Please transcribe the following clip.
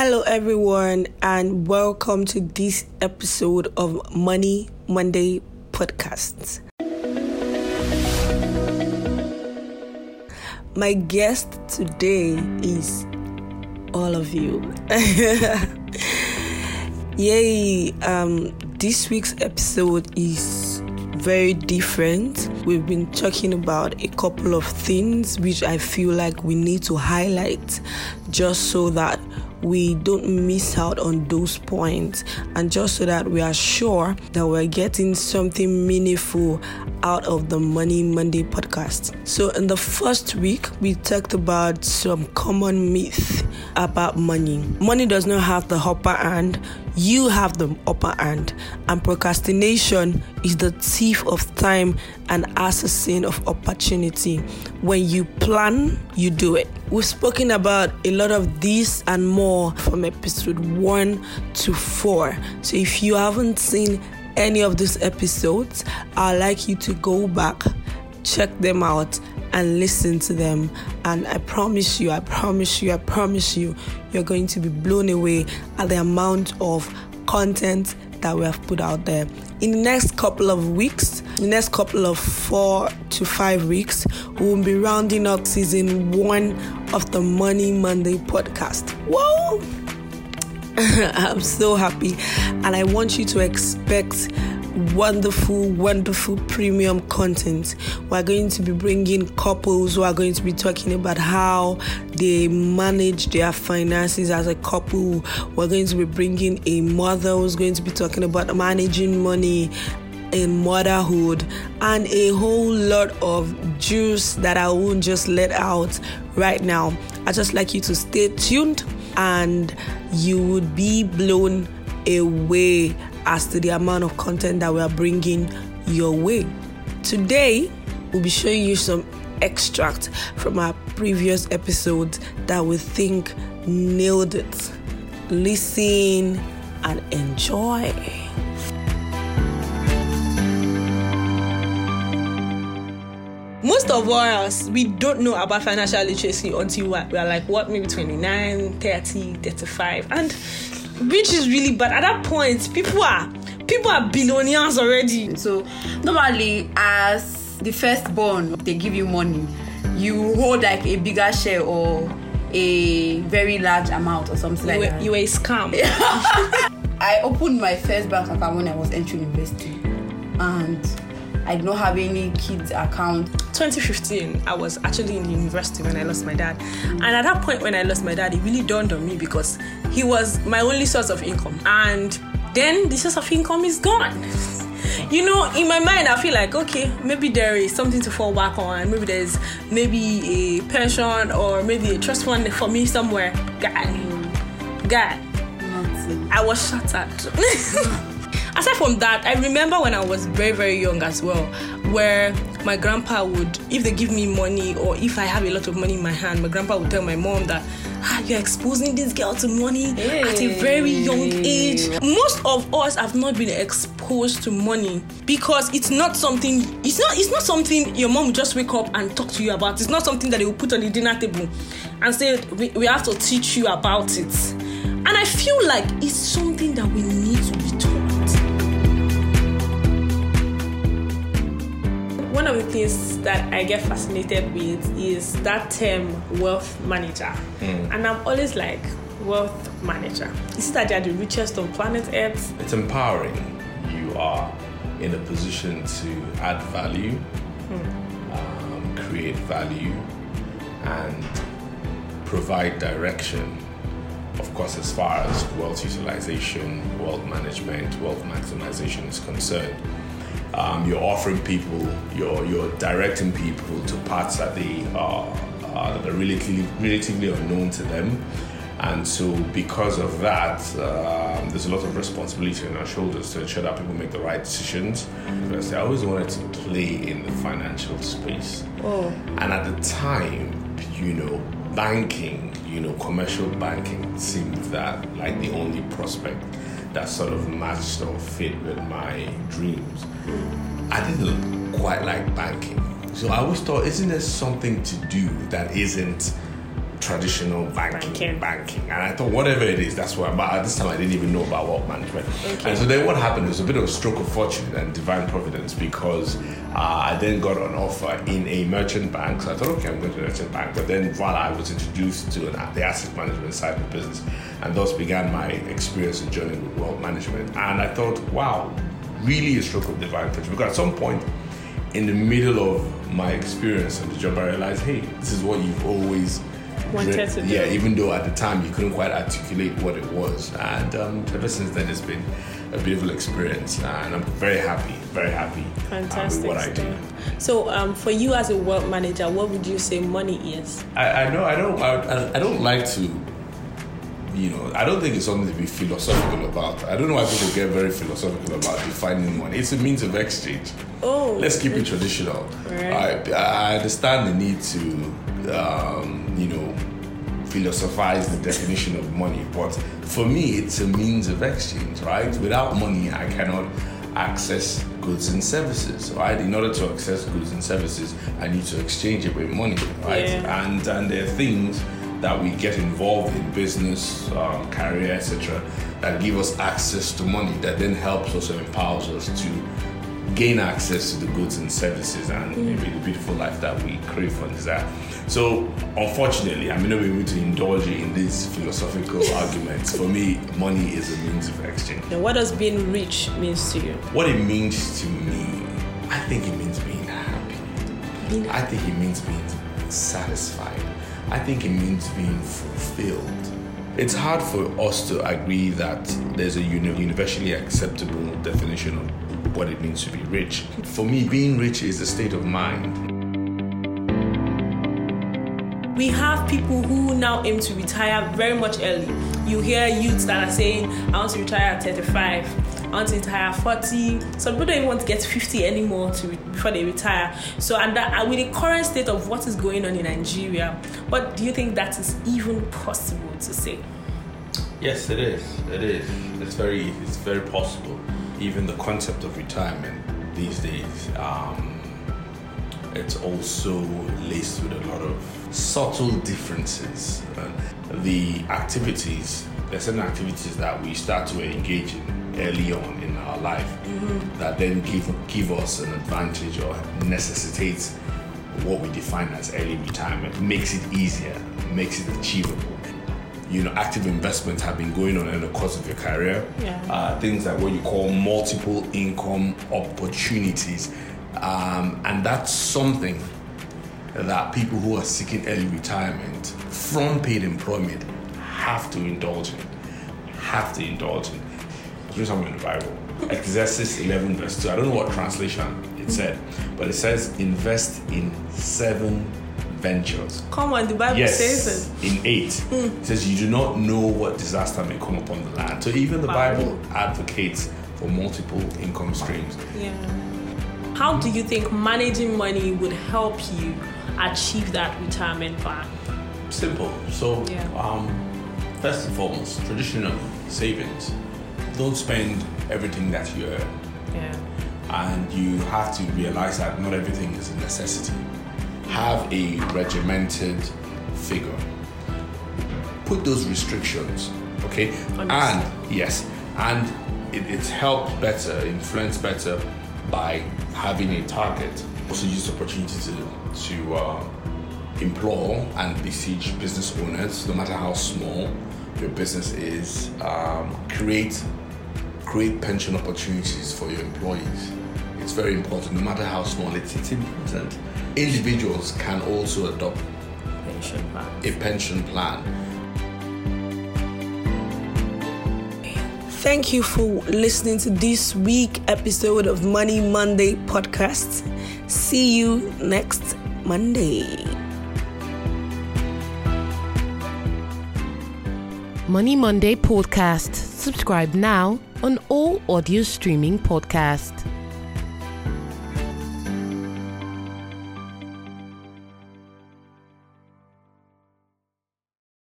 Hello, everyone, and welcome to this episode of Money Monday podcast. My guest today is all of you. Yay! Um, this week's episode is very different. We've been talking about a couple of things which I feel like we need to highlight just so that we don't miss out on those points and just so that we are sure that we're getting something meaningful out of the Money Monday podcast. So, in the first week, we talked about some common myths about money. Money does not have the upper hand, you have the upper hand, and procrastination is the thief of time and assassin of opportunity. When you plan, you do it. We've spoken about a lot of this and more from episode 1 to 4. So if you haven't seen any of these episodes, I'd like you to go back, check them out, and listen to them. And I promise you, I promise you, I promise you, you're going to be blown away at the amount of content that we have put out there. In the next couple of weeks, the next couple of four to five weeks, we will be rounding up season one of the Money Monday podcast. Whoa! I'm so happy, and I want you to expect wonderful, wonderful premium content. We're going to be bringing couples who are going to be talking about how they manage their finances as a couple. We're going to be bringing a mother who's going to be talking about managing money in motherhood and a whole lot of juice that I won't just let out right now. I just like you to stay tuned and you would be blown away as to the amount of content that we are bringing your way. Today, we'll be showing you some extract from our previous episodes that we think nailed it. Listen and enjoy. Most of us, we don't know about financial literacy until we are like, what, maybe 29, 30, 35. And which is really bad. At that point, people are people are billionaires already. So normally, as the firstborn, they give you money. You hold like a bigger share or a very large amount or something You like were, that. you were a scam. I opened my first bank account when I was entering university, and I did not have any kids account. 2015, I was actually in university when I lost my dad. And at that point, when I lost my dad, it really dawned on me because he was my only source of income. And then the source of income is gone. You know, in my mind, I feel like, okay, maybe there is something to fall back on. Maybe there's maybe a pension or maybe a trust fund for me somewhere. Guy, guy, Nothing. I was shattered. Aside from that, I remember when I was very, very young as well, where my grandpa would, if they give me money or if I have a lot of money in my hand, my grandpa would tell my mom that ah, you're exposing this girl to money at a very young age. Most of us have not been exposed to money because it's not something. It's not. It's not something your mom will just wake up and talk to you about. It's not something that they will put on the dinner table and say we, we have to teach you about it. And I feel like it's something that we need to be taught. One of the things that I get fascinated with is that term wealth manager. And I'm always like, wealth manager. Is it that they're the richest on planet Earth? It's empowering. You are in a position to add value, um, create value, and provide direction. Of course, as far as wealth utilization, wealth management, wealth maximization is concerned, um, you're offering people, you're you're directing people to paths that they are uh, that are relatively relatively unknown to them, and so because of that, um, there's a lot of responsibility on our shoulders to ensure that people make the right decisions. Because I always wanted to play in the financial space, Oh, and at the time, you know, banking, you know, commercial banking seemed that like the only prospect that sort of matched or fit with my dreams. Mm. I didn't quite like banking. So I always thought, isn't there something to do that isn't traditional banking, Banking. banking, and I thought whatever it is, that's what. But at this time, I didn't even know about wealth management. Okay. And so then what happened was a bit of a stroke of fortune and divine providence because uh, I then got an offer in a merchant bank. So I thought, okay, I'm going to a merchant bank. But then while I was introduced to an, the asset management side of the business, and thus began my experience and journey with wealth management. And I thought, wow, really a stroke of divine fortune because at some point in the middle of my experience of the job, I realized, hey, this is what you've always Wanted dreamt- to do. Yeah, even though at the time you couldn't quite articulate what it was. And um, ever since then, it's been a beautiful experience, and I'm very happy, very happy uh, Fantastic with what I do. So, um, for you as a wealth manager, what would you say money is? I, I know I don't I, I- I don't like to you know I don't think it's something to be philosophical about. I don't know why people get very philosophical about defining money. It's a means of exchange. Oh, Let's keep it traditional. Right. I, I understand the need to um, you know philosophize the definition of money, but for me it's a means of exchange, right? Without money I cannot access goods and services, right? In order to access goods and services, I need to exchange it with money, right? Yeah. And and there are things that we get involved in business, um, career, etc., that give us access to money that then helps us and empowers us to gain access to the goods and services and maybe the beautiful life that we crave and desire. So, unfortunately, I may not be able to indulge in these philosophical arguments. For me, money is a means of exchange. Now, what does being rich means to you? What it means to me, I think it means being happy. I think it means being satisfied. I think it means being fulfilled. It's hard for us to agree that there's a universally acceptable definition of what it means to be rich. For me, being rich is a state of mind. We have people who now aim to retire very much early. You hear youths that are saying, I want to retire at 35, I want to retire at 40. Some people don't even want to get 50 anymore to before they retire. So, and that, and with the current state of what is going on in Nigeria, what do you think that is even possible to say? Yes, it is. It is. It's very, it's very possible. Even the concept of retirement these days, um, it's also laced with a lot of subtle differences. Uh, the activities, there's certain activities that we start to engage in early on in our life that then give give us an advantage or necessitates what we define as early retirement. Makes it easier, makes it achievable you know, active investments have been going on in the course of your career. Yeah. Uh, things like what you call multiple income opportunities. Um, and that's something that people who are seeking early retirement from paid employment have to indulge in. Have to indulge in. Read something in the Bible. Exodus 11, verse 2. I don't know what translation it said, but it says, invest in seven ventures. Come on, the Bible Yes, says it. in eight, it says you do not know what disaster may come upon the land. So even the Wow. Bible advocates for multiple income streams. Yeah. How do you think managing money would help you achieve that retirement plan? Simple. So, Yeah. um, first and foremost, traditional savings. Don't spend everything that you earn, Yeah. and you have to realize that not everything is a necessity. Have a regimented figure. Put those restrictions, okay? And yes, and it, it's helped better, influenced better by having a target. Also, use the opportunity to to uh, implore and besiege business owners, no matter how small your business is, um, create create pension opportunities for your employees. It's very important, no matter how small. It's it's important. Individuals can also adopt Pension plan. a pension plan. Thank you for listening to this week episode of Money Monday podcast. See you next Monday. Money Monday podcast. Subscribe now on all audio streaming podcasts.